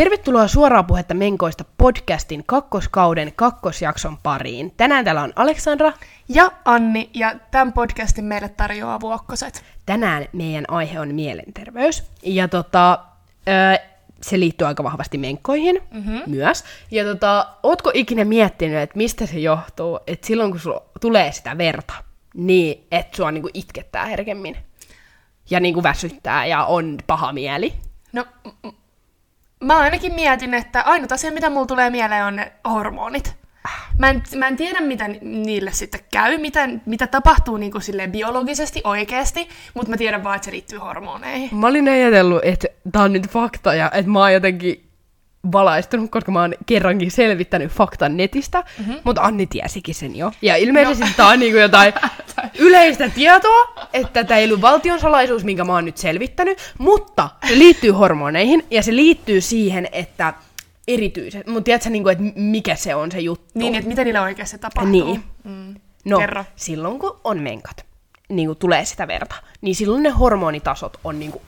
Tervetuloa suoraa puhetta Menkoista podcastin kakkoskauden kakkosjakson pariin. Tänään täällä on Aleksandra. Ja Anni, ja tämän podcastin meille tarjoaa Vuokkoset. Tänään meidän aihe on mielenterveys. Ja tota, se liittyy aika vahvasti menkkoihin mm-hmm. myös. Ja tota, ootko ikinä miettinyt, että mistä se johtuu, että silloin kun sulla tulee sitä verta, niin että sua niinku itkettää herkemmin ja niinku väsyttää ja on paha mieli? No, m- mä ainakin mietin, että ainut asia, mitä mulla tulee mieleen, on ne hormonit. Mä en, mä en tiedä, mitä niille sitten käy, mitä, mitä tapahtuu niin kuin biologisesti oikeasti, mutta mä tiedän vaan, että se liittyy hormoneihin. Mä olin ajatellut, että tää on nyt fakta ja että mä oon jotenkin valaistunut, koska mä oon kerrankin selvittänyt faktan netistä, mm-hmm. mutta Anni tiesikin sen jo. Ja ilmeisesti no. tää on niinku jotain yleistä tietoa, että tämä ei ollut valtion salaisuus, minkä mä oon nyt selvittänyt, mutta se liittyy hormoneihin ja se liittyy siihen, että erityiset, mutta tiedätkö, niin kuin, että mikä se on se juttu? Niin, että mitä niillä oikeasti tapahtuu. Niin. Mm. No, Kerro. silloin kun on menkat, niin kuin tulee sitä verta, niin silloin ne hormonitasot on niin kuin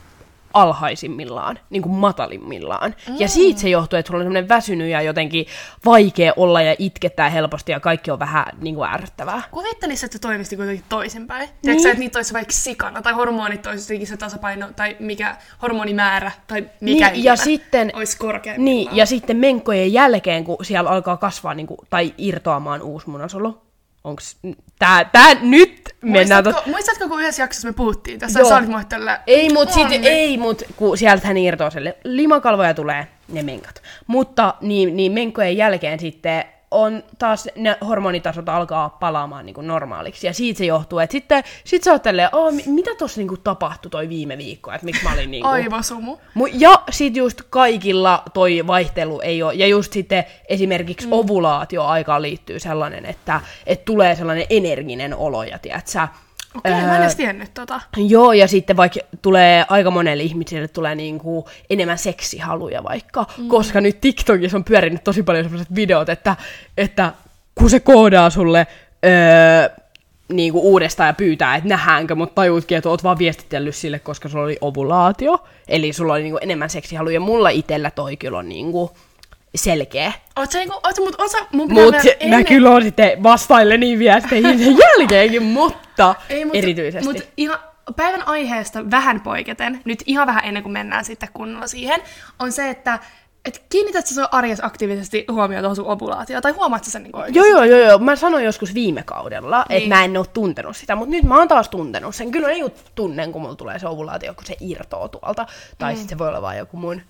alhaisimmillaan, niin kuin matalimmillaan. Mm. Ja siitä se johtuu, että sulla on semmoinen väsynyt ja jotenkin vaikea olla ja itkettää helposti ja kaikki on vähän niin kuin ärsyttävää. Kuvittelisi, että se toimisi kuitenkin toisinpäin. Niin. Tiedätkö että niitä olisi vaikka sikana tai hormonit olisi se tasapaino tai mikä hormonimäärä tai mikä niin, ja sitten, olisi korkea. Niin, ja sitten menkkojen jälkeen, kun siellä alkaa kasvaa niin kuin, tai irtoamaan uusi munasolu, onks tää, tää nyt mennään... Muistatko, tot... muistatko, kun yhdessä jaksossa me puhuttiin? Tässä Joo. tällä... Ei, mut, sit, ei, mut kun sieltä hän irtoaa sille limakalvoja tulee ne menkat. Mutta niin, niin menkkojen jälkeen sitten on taas ne hormonitasot alkaa palaamaan niin kuin normaaliksi. Ja siitä se johtuu, että sitten sit sä oot tälleen, oh, mitä tossa niin kuin tapahtui toi viime viikko, että miksi mä olin niin kuin... Aivosumu. Ja sit just kaikilla toi vaihtelu ei ole, ja just sitten esimerkiksi mm. ovulaatio aikaan liittyy sellainen, että, että tulee sellainen energinen olo, ja tiedät sä, Okei, okay, öö, mä en edes tiennyt tota. Joo, ja sitten vaikka tulee aika monelle ihmiselle tulee niinku enemmän seksihaluja vaikka, mm. koska nyt TikTokissa on pyörinyt tosi paljon sellaiset videot, että, että kun se koodaa sulle öö, niinku uudestaan ja pyytää, että nähdäänkö, mutta tajuutkin, että oot vaan viestitellyt sille, koska sulla oli ovulaatio, eli sulla oli niinku enemmän seksihaluja. Mulla itellä toi kyllä on niinku, selkeä. Oot sä niinku, oot sä, mut, oot sä, mun Mut ennen... mä kyllä oon sitten vastaille niin viesteihin sen jälkeenkin, mutta Ei, mut, erityisesti. Mut ihan päivän aiheesta vähän poiketen, nyt ihan vähän ennen kuin mennään sitten kunnolla siihen, on se, että et kiinnität sä arjessa aktiivisesti huomioon tuohon sun ovulaatioon, tai huomaat sä sen niin Joo, joo, joo, joo. Mä sanoin joskus viime kaudella, niin. että mä en oo tuntenut sitä, mutta nyt mä oon taas tuntenut sen. Kyllä ei tunnen, kun mulla tulee se ovulaatio, kun se irtoo tuolta. Tai mm. sitten se voi olla vaan joku mun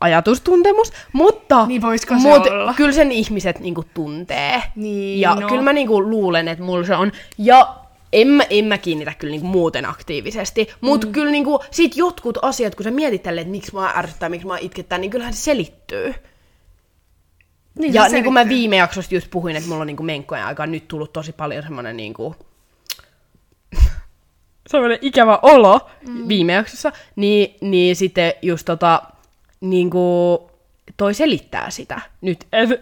ajatustuntemus, mutta niin voisiko se mut, olla? kyllä sen ihmiset niinku tuntee. Niin, ja no. kyllä mä niinku luulen, että mulla se on. Ja en mä, en mä kiinnitä kyllä niinku muuten aktiivisesti, mutta mm. kyllä niinku sit jotkut asiat, kun sä mietit tälle, että miksi mä ärsyttää, miksi mä itkettää, niin kyllähän se selittyy. Niin, ja niin kuin mä viime jaksossa just puhuin, että mulla on niinku menkkojen aikaan nyt tullut tosi paljon semmoinen niinku, semmoinen ikävä olo mm. viime jaksossa, niin, niin sitten just tota, niin kuin, toi selittää sitä. Nyt en,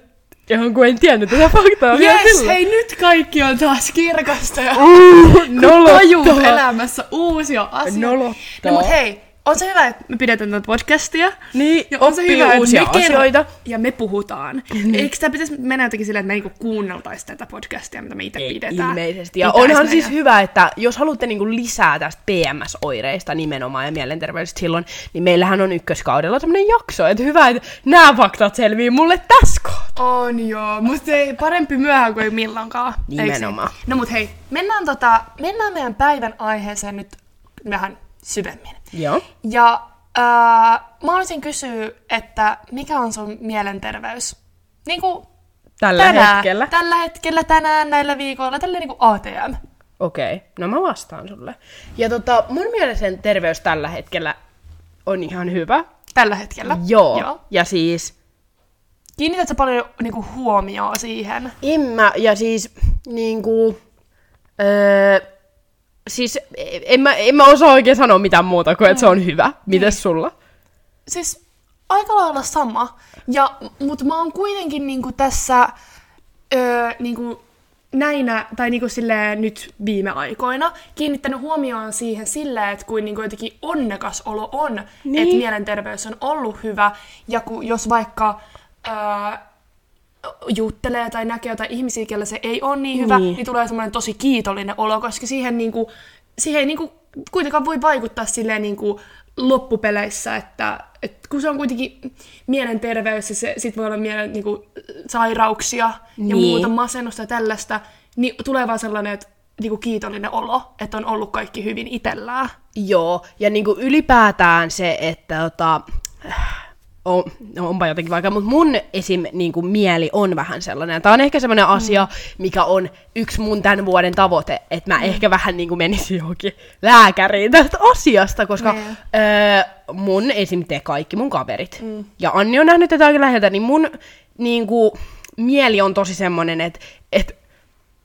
johon kun en tiennyt tätä faktaa Yes, hei nyt kaikki on taas kirkasta ja uh, nolottaa. elämässä uusia asioita. Nolottaa. No mut hei, on se hyvä, että me pidetään tätä podcastia. Niin, ja on se hyvä, uusia että me asioita. Ja me puhutaan. Mm. Eikö tämä pitäisi mennä jotenkin silleen, että me niinku kuunneltaisiin tätä podcastia, mitä me itse pidetään? ilmeisesti. Ja Pitäis onhan siis hyvä, että jos haluatte niinku lisää tästä PMS-oireista nimenomaan ja mielenterveydestä silloin, niin meillähän on ykköskaudella tämmöinen jakso. Että hyvä, että nämä faktat selvii mulle tässä kohtaa. On joo, mutta ei parempi myöhään kuin milloinkaan. Nimenomaan. No mut hei, mennään, tota, mennään meidän päivän aiheeseen nyt vähän syvemmin. Joo. Ja äh, mä haluaisin kysyä, että mikä on sun mielenterveys? Niin kuin tällä tänään, hetkellä? Tällä hetkellä, tänään, näillä viikoilla, tällä niin kuin ATM. Okei, okay. no mä vastaan sulle. Ja tota, mun mielestä terveys tällä hetkellä on ihan hyvä. Tällä hetkellä? Joo. Joo. Ja siis... Kiinnitätkö paljon niinku, huomioon siihen? En mä, ja siis niinku... Öö, siis en mä, en mä osaa oikein sanoa mitään muuta kuin, että se on hyvä. Mites niin. sulla? Siis aika lailla sama. Ja, mutta mä oon kuitenkin niinku tässä öö, niinku, näinä, tai niinku silleen nyt viime aikoina, kiinnittänyt huomioon siihen silleen, että kuin niinku jotenkin onnekas olo on, niin. että mielenterveys on ollut hyvä, ja kun, jos vaikka ää, juttelee tai näkee jotain ihmisiä, kellä se ei ole niin hyvä, niin, niin tulee semmoinen tosi kiitollinen olo, koska siihen, niinku, siihen ei niinku kuitenkaan voi vaikuttaa silleen niinku loppupeleissä, että, että kun se on kuitenkin mielenterveys ja se, sit voi olla mielen niinku, sairauksia niin. ja muuta masennusta ja tällaista, niin tulee vaan sellainen, että niinku kiitollinen olo, että on ollut kaikki hyvin itsellään. Joo, ja niinku ylipäätään se, että tota, on, no onpa jotenkin vaikka, mutta mun esim. Niin kuin, mieli on vähän sellainen. Tämä on ehkä sellainen asia, mm. mikä on yksi mun tämän vuoden tavoite, että mä mm. ehkä vähän niin kuin menisin johonkin lääkäriin tästä asiasta, koska mm. öö, mun esim. te kaikki mun kaverit, mm. ja Anni on nähnyt tätä läheltä, niin mun niin kuin, mieli on tosi semmoinen, että, että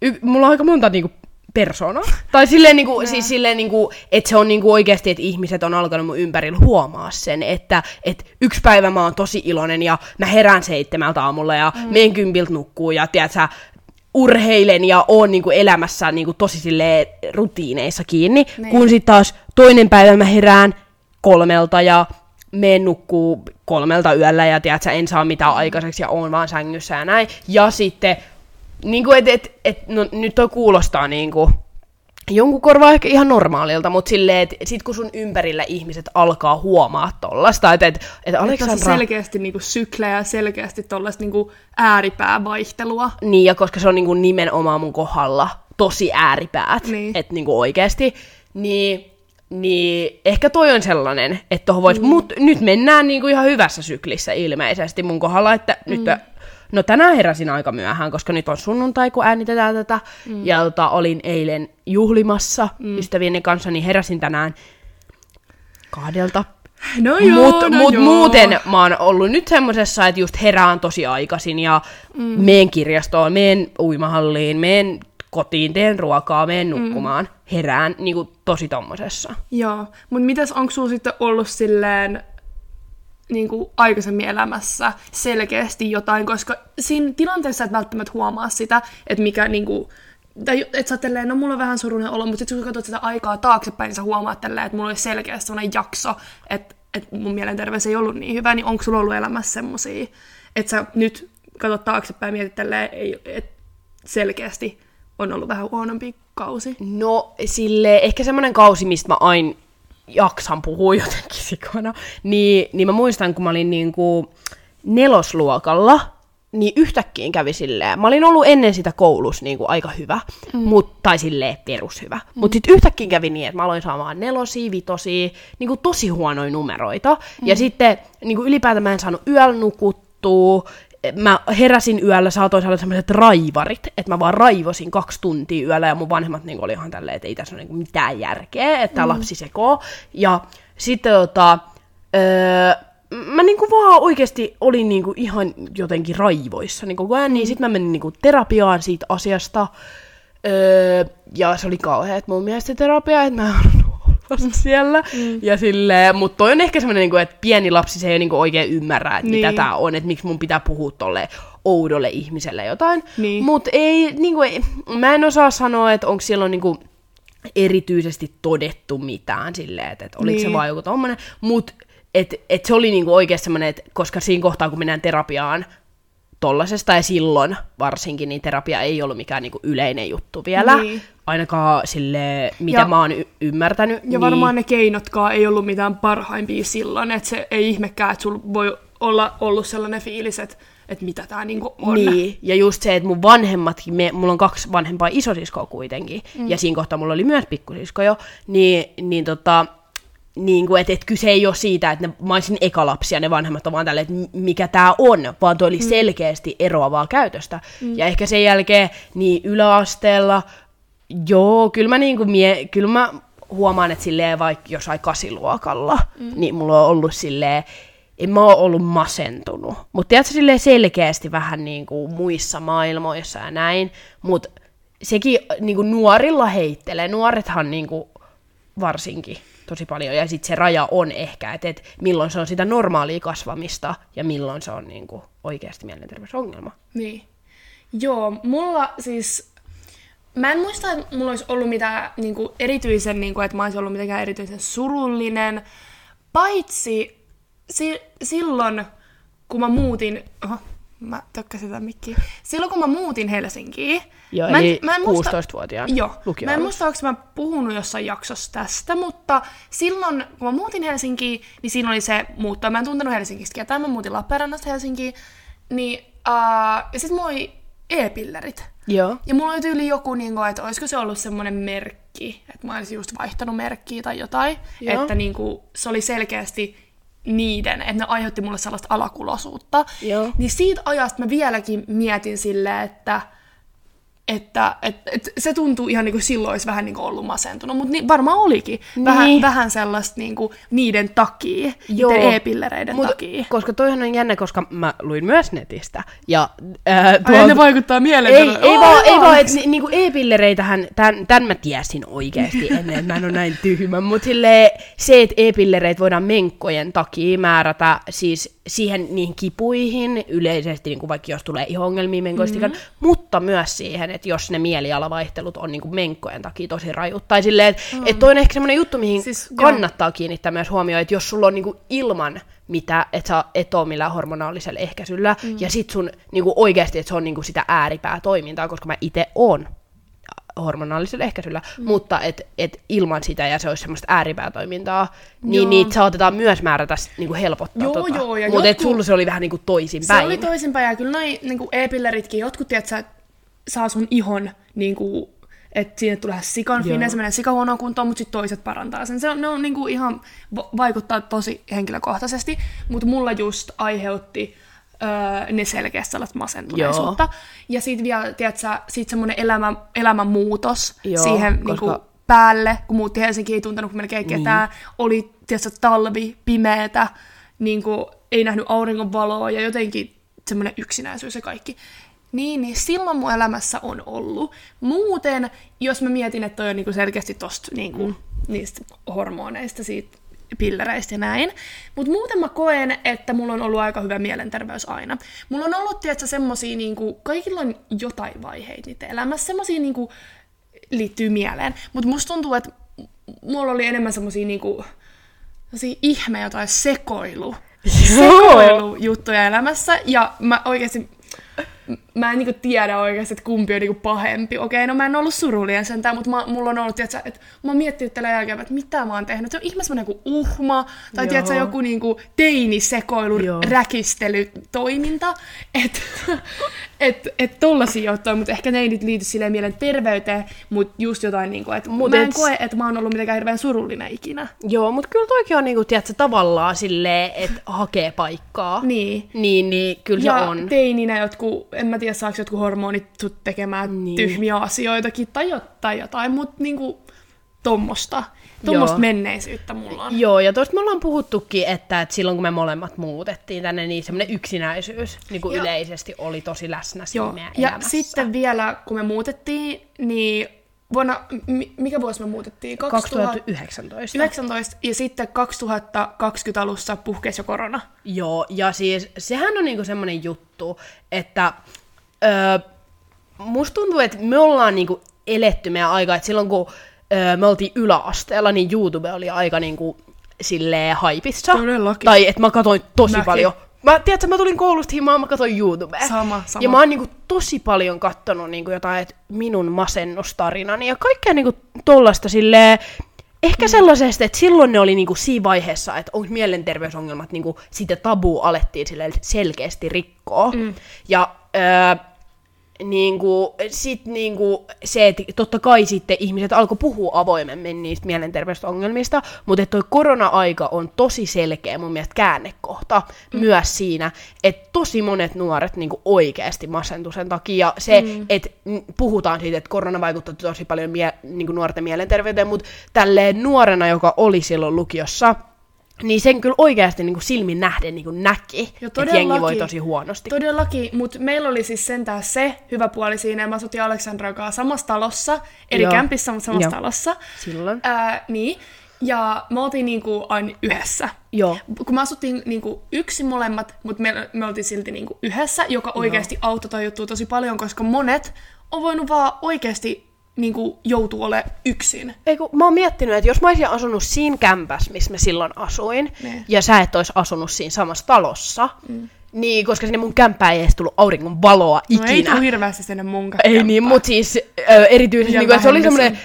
y- mulla on aika monta niin kuin, persona. Tai silleen, niinku, siis silleen niinku, että se on niinku oikeasti, että ihmiset on alkanut mun ympärillä huomaa sen, että et yksi päivä mä oon tosi iloinen ja mä herään seitsemältä aamulla ja mm. meen kympiltä nukkuu ja tiedät sä, urheilen ja oon niinku elämässä niinku tosi silleen rutiineissa kiinni, niin. kun sitten taas toinen päivä mä herään kolmelta ja meen nukkuu kolmelta yöllä ja tiedät, sä, en saa mitään aikaiseksi ja oon vaan sängyssä ja näin. Ja sitten niin kuin, et, et, et, no, nyt toi kuulostaa niin kuin, jonkun korvaa ehkä ihan normaalilta, mutta silleen, että sit kun sun ympärillä ihmiset alkaa huomaa tollasta, että et, et Aleksandra... Että selkeästi niinku syklejä, selkeästi tollasta niinku ääripäävaihtelua. Niin, ja koska se on niinku nimenomaan mun kohdalla tosi ääripäät, niin. että niinku oikeasti, niin, niin ehkä toi on sellainen, että tohon vois, mm. mut nyt mennään niinku ihan hyvässä syklissä ilmeisesti mun kohdalla, että mm. nyt No tänään heräsin aika myöhään, koska nyt on sunnuntai, kun äänitetään tätä. Mm. Ja tota, olin eilen juhlimassa mm. ystävieni kanssa, niin heräsin tänään kahdelta. No joo, mut, no mut joo. muuten mä oon ollut nyt semmosessa, että just herään tosi aikaisin ja mm. meen kirjastoon, meen uimahalliin, meen kotiin, teen ruokaa, meen mm. nukkumaan, mm. herään niin kuin tosi tommosessa. Joo, mutta mitäs onko sulla sitten ollut silleen niin kuin aikaisemmin elämässä selkeästi jotain, koska siinä tilanteessa et välttämättä huomaa sitä, että mikä niin kuin, tai että sä oot no mulla on vähän surunen olo, mutta sitten kun katsot sitä aikaa taaksepäin, niin sä huomaat tälleen, että mulla oli selkeästi sellainen jakso, että, että mun mielenterveys ei ollut niin hyvä, niin onko sulla ollut elämässä semmosia, että sä nyt katsot taaksepäin ja mietit tälleen, että selkeästi on ollut vähän huonompi kausi? No sille ehkä semmoinen kausi, mistä mä aina jaksan puhua jotenkin sikona, niin, niin mä muistan, kun mä olin niin kuin nelosluokalla, niin yhtäkkiä kävi silleen, mä olin ollut ennen sitä koulussa niin kuin aika hyvä, mm. mut, tai silleen perushyvä, mm. mutta sitten yhtäkkiä kävi niin, että mä aloin saamaan nelosia, vitosia, niin kuin tosi huonoja numeroita, mm. ja sitten niin kuin ylipäätään mä en saanut yöllä nukuttua, mä heräsin yöllä, saatoin saada sellaiset raivarit, että mä vaan raivosin kaksi tuntia yöllä, ja mun vanhemmat niin oli ihan tälleen, että ei tässä ole niin mitään järkeä, että mm. lapsi sekoo. Ja sitten tota, öö, mä niinku vaan oikeasti olin niinku ihan jotenkin raivoissa niin koko ajan, niin sitten mä menin niinku terapiaan siitä asiasta, öö, ja se oli kauheat mun mielestä terapia, että mä vasta siellä. Mm. Ja silleen, mutta toi on ehkä semmoinen, niinku, että pieni lapsi se ei niinku oikein ymmärrä, että niin. mitä tää on, että miksi mun pitää puhua tolle oudolle ihmiselle jotain. Niin. Mutta ei, niinku, ei, mä en osaa sanoa, että onko siellä on niinku, erityisesti todettu mitään silleen, että, että oliko niin. se vaan joku tommonen, mutta et, et se oli niinku oikeasti semmoinen, että koska siinä kohtaa, kun mennään terapiaan, tollasesta, ja silloin varsinkin niin terapia ei ollut mikään niinku yleinen juttu vielä, niin. ainakaan sille, mitä ja, mä oon y- ymmärtänyt. Ja niin... varmaan ne keinotkaan ei ollut mitään parhaimpia silloin, että se ei ihmekään, että sulla voi olla ollut sellainen fiilis, että että mitä tämä niinku on. Niin, ja just se, että mun vanhemmatkin, me, mulla on kaksi vanhempaa isosiskoa kuitenkin, mm. ja siinä kohtaa mulla oli myös pikkusisko jo, niin, niin tota, niin kuin, että, että kyse ei ole siitä, että ne, mä olisin eka lapsi ja ne vanhemmat on vaan tälle, että mikä tämä on, vaan toi oli mm. selkeästi eroavaa käytöstä. Mm. Ja ehkä sen jälkeen niin yläasteella, joo, kyllä mä, niin kuin mie, kyllä mä huomaan, että silleen vaikka jossain kasiluokalla, mm. niin mulla on ollut silleen, en mä ole ollut masentunut. Mutta tiedätkö silleen selkeästi vähän niin kuin muissa maailmoissa ja näin, mutta sekin niin kuin nuorilla heittelee. Nuorethan niin kuin varsinkin tosi paljon. Ja sitten se raja on ehkä, että et milloin se on sitä normaalia kasvamista ja milloin se on niinku oikeasti mielenterveysongelma. Niin. Joo, mulla siis mä en muista, että mulla olisi ollut mitään niin kuin erityisen, niin kuin, että mä olisin ollut mitenkään erityisen surullinen, paitsi si- silloin, kun mä muutin... Oho, mä tökkäsin sitä mikkiä. Silloin, kun mä muutin Helsinkiin... Joo, mä en- eli mä en muista- 16-vuotiaan Joo. Mä en muista, onko mä puhunut jossain jaksossa tästä, mutta silloin, kun mä muutin Helsinkiin, niin siinä oli se muutto. Mä en tuntenut Helsingistä ketään, mä muutin Lappeenrannasta Helsinkiin. Niin, uh, ja sitten mulla oli e-pillerit. Joo. Ja mulla oli tyyli joku, niin kuin, että olisiko se ollut semmoinen merkki, että mä olisin just vaihtanut merkkiä tai jotain. Joo. Että niin kuin, se oli selkeästi niiden, että ne aiheutti mulle sellaista alakulosuutta. Joo. Niin siitä ajasta mä vieläkin mietin silleen, että että et, et, se tuntuu ihan niin kuin silloin olisi vähän niin kuin ollut masentunut, mutta niin, varmaan olikin. Vähän, Niin. vähän sellaista niin kuin niiden takia, Joo. niiden e-pillereiden Mut, takia. koska toihan on jännä, koska mä luin myös netistä. Ja, ää, Ai, tuolta- ne vaikuttaa ei, mielenterveyteen. ei, vaan, ei vaan, että ni, niinku e-pillereitähän, tän, tän mä tiesin oikeasti ennen, mä en ole näin tyhmä, mutta se, että e-pillereitä voidaan menkkojen takia määrätä siis siihen niihin kipuihin, yleisesti niinku vaikka jos tulee ihongelmia menkoista, mm-hmm. mutta myös siihen, että jos ne mielialavaihtelut on niinku menkkojen takia tosi rajut. Tai silleen, että mm. et toi on ehkä semmoinen juttu, mihin Siis, siis, joo. kannattaa kiinnittää myös huomioon, että jos sulla on niinku ilman mitä, että sä et ole millään hormonaalisella ehkäisyllä, mm. ja sit sun niinku oikeasti, että se on niinku sitä ääripää toimintaa, koska mä itse oon hormonaalisella ehkäisyllä, mm. mutta et, et ilman sitä ja se olisi semmoista ääripäätoimintaa, niin Joo. niitä saatetaan myös määrätä niinku helpottaa Joo, tota. joo, ja Mutta et jotkut- sulla se oli vähän niinku Se toisinpäin. oli toisinpäin, ja kyllä noi niin e-pilleritkin, jotkut tiedät, sä, saa sun ihon, niin kuin, että sinne tulee sikan finne, se menee sikahuonoon kuntoon, mutta sitten toiset parantaa sen. Se on, ne on niin kuin ihan, va- vaikuttaa tosi henkilökohtaisesti, mutta mulla just aiheutti öö, ne selkeästi sellaista masentuneisuutta. Ja sitten vielä, tiedätkö, sit semmoinen elämä, elämänmuutos Joo, siihen koska- niin kuin, päälle, kun muutti Helsinkiin, ei tuntenut melkein ketään, oli tiedätkö, talvi, pimeätä, niin kuin, ei nähnyt auringonvaloa ja jotenkin semmoinen yksinäisyys ja kaikki. Niin, niin silloin mun elämässä on ollut. Muuten, jos mä mietin, että toi on niinku selkeästi tosta niinku, mm. niistä hormoneista, siitä pillereistä ja näin. Mutta muuten mä koen, että mulla on ollut aika hyvä mielenterveys aina. Mulla on ollut, tiedätkö, semmosia, niinku, kaikilla on jotain vaiheita niitä elämässä, semmosia niinku, liittyy mieleen. Mutta musta tuntuu, että mulla oli enemmän semmosia niinku, semmosia ihme jotain sekoilu. Sekoilujuttuja elämässä. Ja mä oikeasti mä en niinku tiedä oikeasti, että kumpi on niinku pahempi. Okei, no mä en ollut surullinen sentään, mutta mä, mulla on ollut, tiedätkö, että mä oon miettinyt tällä jälkeen, että mitä mä oon tehnyt. Se on ihme semmoinen kuin uhma, tai Joo. tiedätkö, joku niinku teinisekoilu, Joo. räkistelytoiminta. Että et, et tollasia juttuja, mutta ehkä ne ei nyt liity silleen mielen terveyteen, mutta just jotain niinku, että Mut mä en et- koe, että mä oon ollut mitenkään hirveän surullinen ikinä. Joo, mutta kyllä toikin on niinku, tiedätkö, tavallaan silleen, että hakee paikkaa. Niin. Niin, niin kyllä ja se on. teininä jotkut, en mä tiedä saako jotkut hormonit sut tekemään Niin. tyhmiä asioitakin tai jotain, jotain mutta niinku tommosta, Joo. menneisyyttä mulla on. Joo, ja tuosta me ollaan puhuttukin, että, että silloin kun me molemmat muutettiin tänne, niin semmoinen yksinäisyys niin kuin yleisesti oli tosi läsnä siinä Joo. meidän Ja elämässä. sitten vielä, kun me muutettiin, niin vuonna, mi- mikä vuosi me muutettiin? 2019. 2019 ja sitten 2020 alussa puhkesi jo korona. Joo, ja siis sehän on niinku semmoinen juttu, että öö, musta tuntuu, että me ollaan niinku eletty meidän aikaa, että silloin kun öö, me oltiin yläasteella, niin YouTube oli aika niinku silleen haipissa. Todellakin. Tai että mä katsoin tosi Mäkin. paljon. Mä, tiedätkö, mä tulin koulusta himaan, mä katsoin YouTubea. Sama, sama. Ja mä oon niinku tosi paljon kattonut niinku jotain, että minun masennustarinani ja kaikkea niinku tollasta silleen, Ehkä mm. sellaisesta, että silloin ne oli niinku siinä vaiheessa, että onko mielenterveysongelmat, niinku sitä tabu alettiin silleen selkeästi rikkoa. Mm. Ja öö, niinku, sit niinku se, että totta kai sitten ihmiset alkoi puhua avoimemmin niistä mielenterveysongelmista, mutta että toi korona-aika on tosi selkeä mun mielestä käännekohta mm. myös siinä, että tosi monet nuoret niinku oikeasti masentui sen takia. Se, mm. että puhutaan siitä, että korona vaikuttaa tosi paljon mie- niinku nuorten mielenterveyteen, mutta tälleen nuorena, joka oli silloin lukiossa, niin sen kyllä oikeasti niin kuin silmin nähden niin kuin näki, että jengi voi tosi huonosti. Todellakin, mutta meillä oli siis sentään se hyvä puoli siinä, ja mä asutin Aleksandran kanssa samassa talossa, eri Joo. kämpissä, mutta samassa Joo. talossa. Silloin. Ää, niin, ja me oltiin niinku aina yhdessä. Joo. Kun me asuttiin niinku yksin molemmat, mutta me, me oltiin silti niinku yhdessä, joka oikeasti auttoi toi juttu tosi paljon, koska monet on voinut vaan oikeasti niin kuin, joutuu olemaan yksin. Ei kun, mä oon miettinyt, että jos mä olisin asunut siinä kämpäs, missä mä silloin asuin, Ne. ja sä et ois asunut siinä samassa talossa, mm. niin koska sinne mun kämppään ei edes tullut auringon valoa No ikinä. ei tule hirveästi sinne mun Ei niin, mutta siis ö, erityisesti, niin kuin, että se oli semmoinen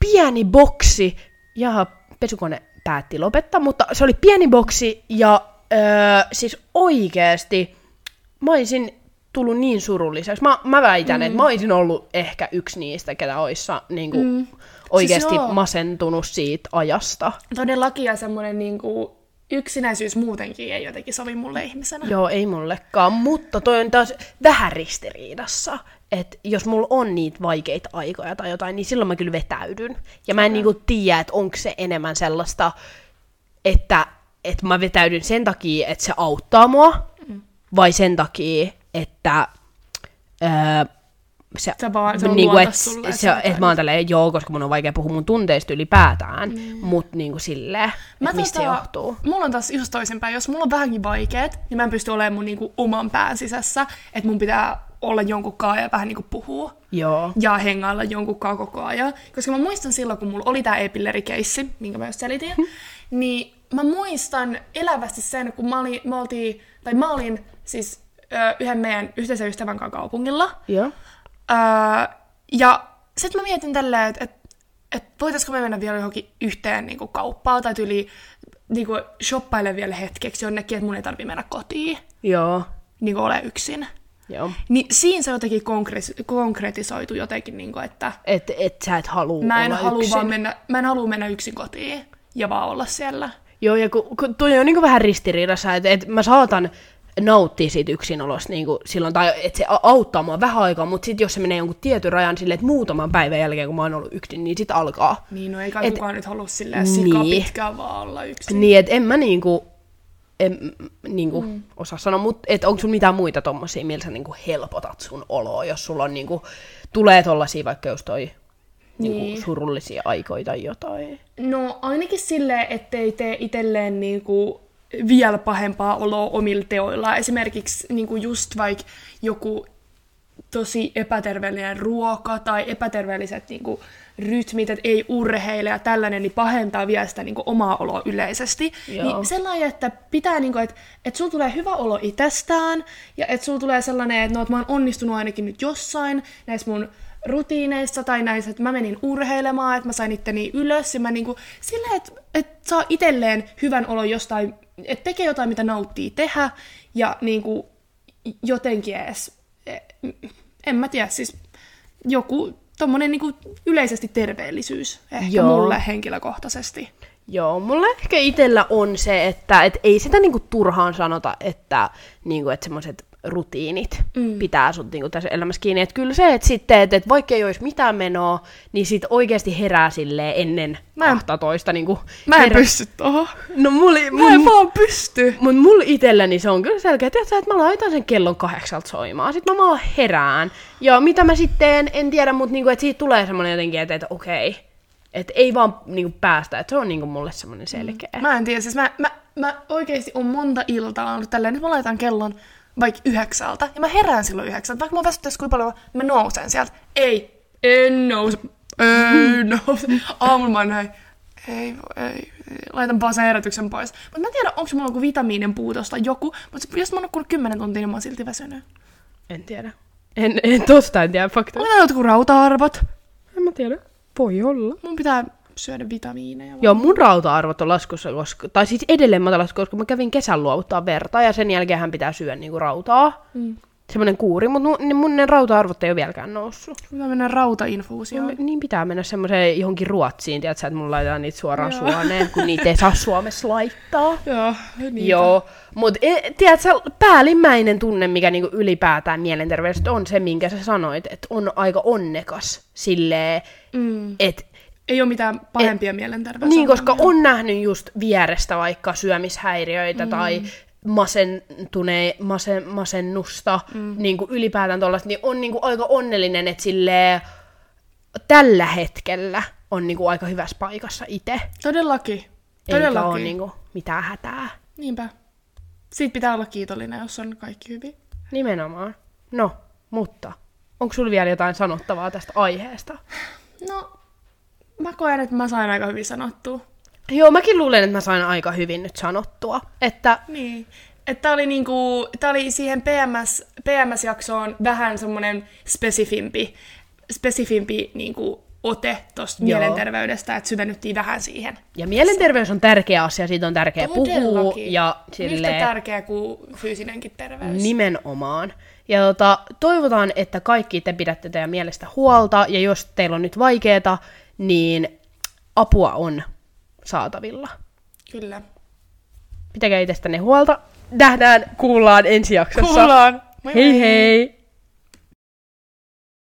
pieni boksi, ja pesukone päätti lopettaa, mutta se oli pieni boksi, ja ö, siis oikeasti mä olisin tullut niin surulliseksi. Mä, mä väitän, mm. että mä olisin ollut ehkä yksi niistä, ketä olisi niin kuin, mm. oikeasti joo. masentunut siitä ajasta. Todellakin ja semmoinen niin kuin, yksinäisyys muutenkin ei jotenkin sovi mulle ihmisenä. Joo, ei mullekaan, mutta toi on taas vähän ristiriidassa. Että jos mulla on niitä vaikeita aikoja tai jotain, niin silloin mä kyllä vetäydyn. Ja mä en niinku tiedä, että onko se enemmän sellaista, että, että mä vetäydyn sen takia, että se auttaa mua, Mm. vai sen takia, että öö, se, Se vaan- se on niinku, että sulle, se, sä että mä oon tälleen, joo, koska mun on vaikea puhua mun tunteista ylipäätään, mm. mutta niinku silleen, Mä että mistä se tota, johtuu. Mulla on taas just toisinpäin. Jos mulla on vähänkin vaikeet, niin mä en pysty olemaan mun niinku oman pään sisässä. Että mun pitää olla jonkun kaa ja vähän niinku puhua. Joo. Ja hengailla jonkun kaa koko ajan. Koska mä muistan silloin, kun mulla oli tää e-pillerikeissi, minkä mä just selitin, niin mä muistan elävästi sen, kun mä olin, mä oltiin, tai mä olin siis ö, yhden meidän yhteisen ystävän kanssa kaupungilla. Joo. Öö, ja sitten mä mietin tälleen, että et, et voitaisko me mennä vielä johonkin yhteen niin kauppaan tai tyyli niin shoppaile vielä hetkeksi jonnekin, että mun ei tarvi mennä kotiin, Joo. niin ole yksin. Joo. Niin siinä se jotenkin konkre- konkretisoitu jotenkin, niin kuin, että Että et sä et halua mä en, halua yksin. vaan mennä, mä en halua mennä yksin kotiin ja vaan olla siellä. Joo, ja kun, kun toi on niinku vähän ristiriidassa, että et mä saatan nauttia siitä yksinolosta niinku silloin, tai että se auttaa mua vähän aikaa, mutta sitten jos se menee jonkun tietyn rajan silleen, että muutaman päivän jälkeen, kun mä oon ollut yksin, niin sit alkaa. Niin, no ei kai Et- kukaan nyt halua silleen sika Niin. pitkään vaan olla yksin. Niin, että en mä niinku, en, niinku mm. osaa sanoa, mutta että onko sulla mitään muita tommosia, millä sä niinku helpotat sun oloa, jos sulla on niinku, tulee tollasia vaikka just toi niinku Niin. surullisia aikoja tai jotain. No ainakin silleen, ettei tee itselleen niinku vielä pahempaa oloa omilla teoilla. Esimerkiksi niinku just vaikka joku tosi epäterveellinen ruoka tai epäterveelliset niinku rytmit, että ei urheile ja tällainen, niin pahentaa vielä sitä niinku omaa oloa yleisesti. Joo. Niin sellainen, että pitää, niinku, että, että sulla tulee hyvä olo itsestään ja että sulla tulee sellainen, että, no, että mä oon onnistunut ainakin nyt jossain näissä mun rutiineissa tai näissä, että mä menin urheilemaan, että mä sain itteni ylös ja mä niinku, sillä, että, että saa itselleen hyvän olon jostain, että tekee jotain, mitä nauttii tehdä ja niinku jotenkin edes, en mä tiedä, siis joku tommonen niinku yleisesti terveellisyys ehkä Joo. Joo. mulle henkilökohtaisesti. Joo, mulla ehkä itsellä on se, että et ei sitä niinku turhaan sanota, että niinku, et semmoiset rutiinit mm. pitää sut niinku tässä elämässä kiinni. Että kyllä se, että sitten, että et vaikka ei olisi mitään menoa, niin sit oikeasti herää silleen ennen Mä en- 12. Niinku Mä en herä... pysty tohon. No mulla, Mä en vaan pysty. mut mulla itselläni se on kyllä selkeä, että, että mä laitan sen kellon kahdeksalta soimaan, sit mä vaan herään. Ja mitä mä sitten en tiedä, mutta niinku, että siitä tulee semmoinen jotenkin, että, että okei, että ei vaan niinku päästä, että se on niinku mulle semmoinen selkeä. Mä en tiedä, siis mä, mä, mä oikeesti on monta iltaa ollut tälleen, nyt mä laitan kellon vaikka yhdeksältä, ja mä herään silloin yhdeksältä, vaikka mä väsyttäisi kuinka paljon, mä nousen sieltä. Ei, en nouse, ei nouse. Aamulla mä näin, ei, ei, ei, laitan vaan sen herätyksen pois. Mutta mä en tiedä, onko mulla joku vitamiinin puutos tai joku, mutta jos mä oon nukkunut 10 tuntia, niin mä oon silti väsynyt. En tiedä. En, en tosta en tiedä fakta. Onko jotkut rauta-arvot? En mä tiedä. Voi olla. Mun pitää syödä vitamiineja. vaan. Joo, mun rauta-arvot on laskussa, koska, tai siis edelleen matalas, koska mä kävin kesän luovuttaa verta ja sen jälkeen hän pitää syödä niinku rautaa. Mm. Semmoinen kuuri, mutta mun, mun ne rauta-arvot ei ole vieläkään noussut. Pitää mennä rautainfuusioon. No, niin pitää mennä semmoiseen johonkin Ruotsiin, tiedätkö, että mun laitetaan niitä suoraan suoneen, kun niitä ei saa Suomessa laittaa. Joo, niin. Joo, mutta tiedätkö, päällimmäinen tunne, mikä niinku ylipäätään mielenterveydestä on se, minkä sä sanoit, että on aika onnekas silleen, Mm. että Ei ole mitään pahempia mielenterveys. niin, koska on nähnyt just vierestä vaikka syömishäiriöitä mm. tai masentune, masen, masennusta, mm. niin kuin ylipäätään tuollaista, niin on niin kuin aika onnellinen, että silleen, tällä hetkellä on niin kuin aika hyvässä paikassa itse. Todellakin. Eikä Todellakin. ole niin kuin mitään hätää. Niinpä. Siitä pitää olla kiitollinen, jos on kaikki hyvin. Nimenomaan. No, mutta onko sulla vielä jotain sanottavaa tästä aiheesta? No, mä koen, että mä sain aika hyvin sanottua. Joo, mäkin luulen, että mä sain aika hyvin nyt sanottua. Että Niin. Että oli, niinku, tää oli siihen PMS, PMS-jaksoon vähän semmoinen spesifimpi, spesifimpi niinku, ote tuosta mielenterveydestä, että syvennyttiin vähän siihen. ja mielenterveys on tärkeä asia, siitä on tärkeä puhua. Todellakin. Ja Yhtä silleen, tärkeä kuin fyysinenkin terveys. Nimenomaan. Ja tota, toivotaan, että kaikki te pidätte teidän mielestä huolta, ja jos teillä on nyt vaikeeta, niin apua on saatavilla. Kyllä. Pitäkää itsestänne huolta. Nähdään, kuullaan ensi jaksossa. Kuullaan. Moi Hei moi. hei!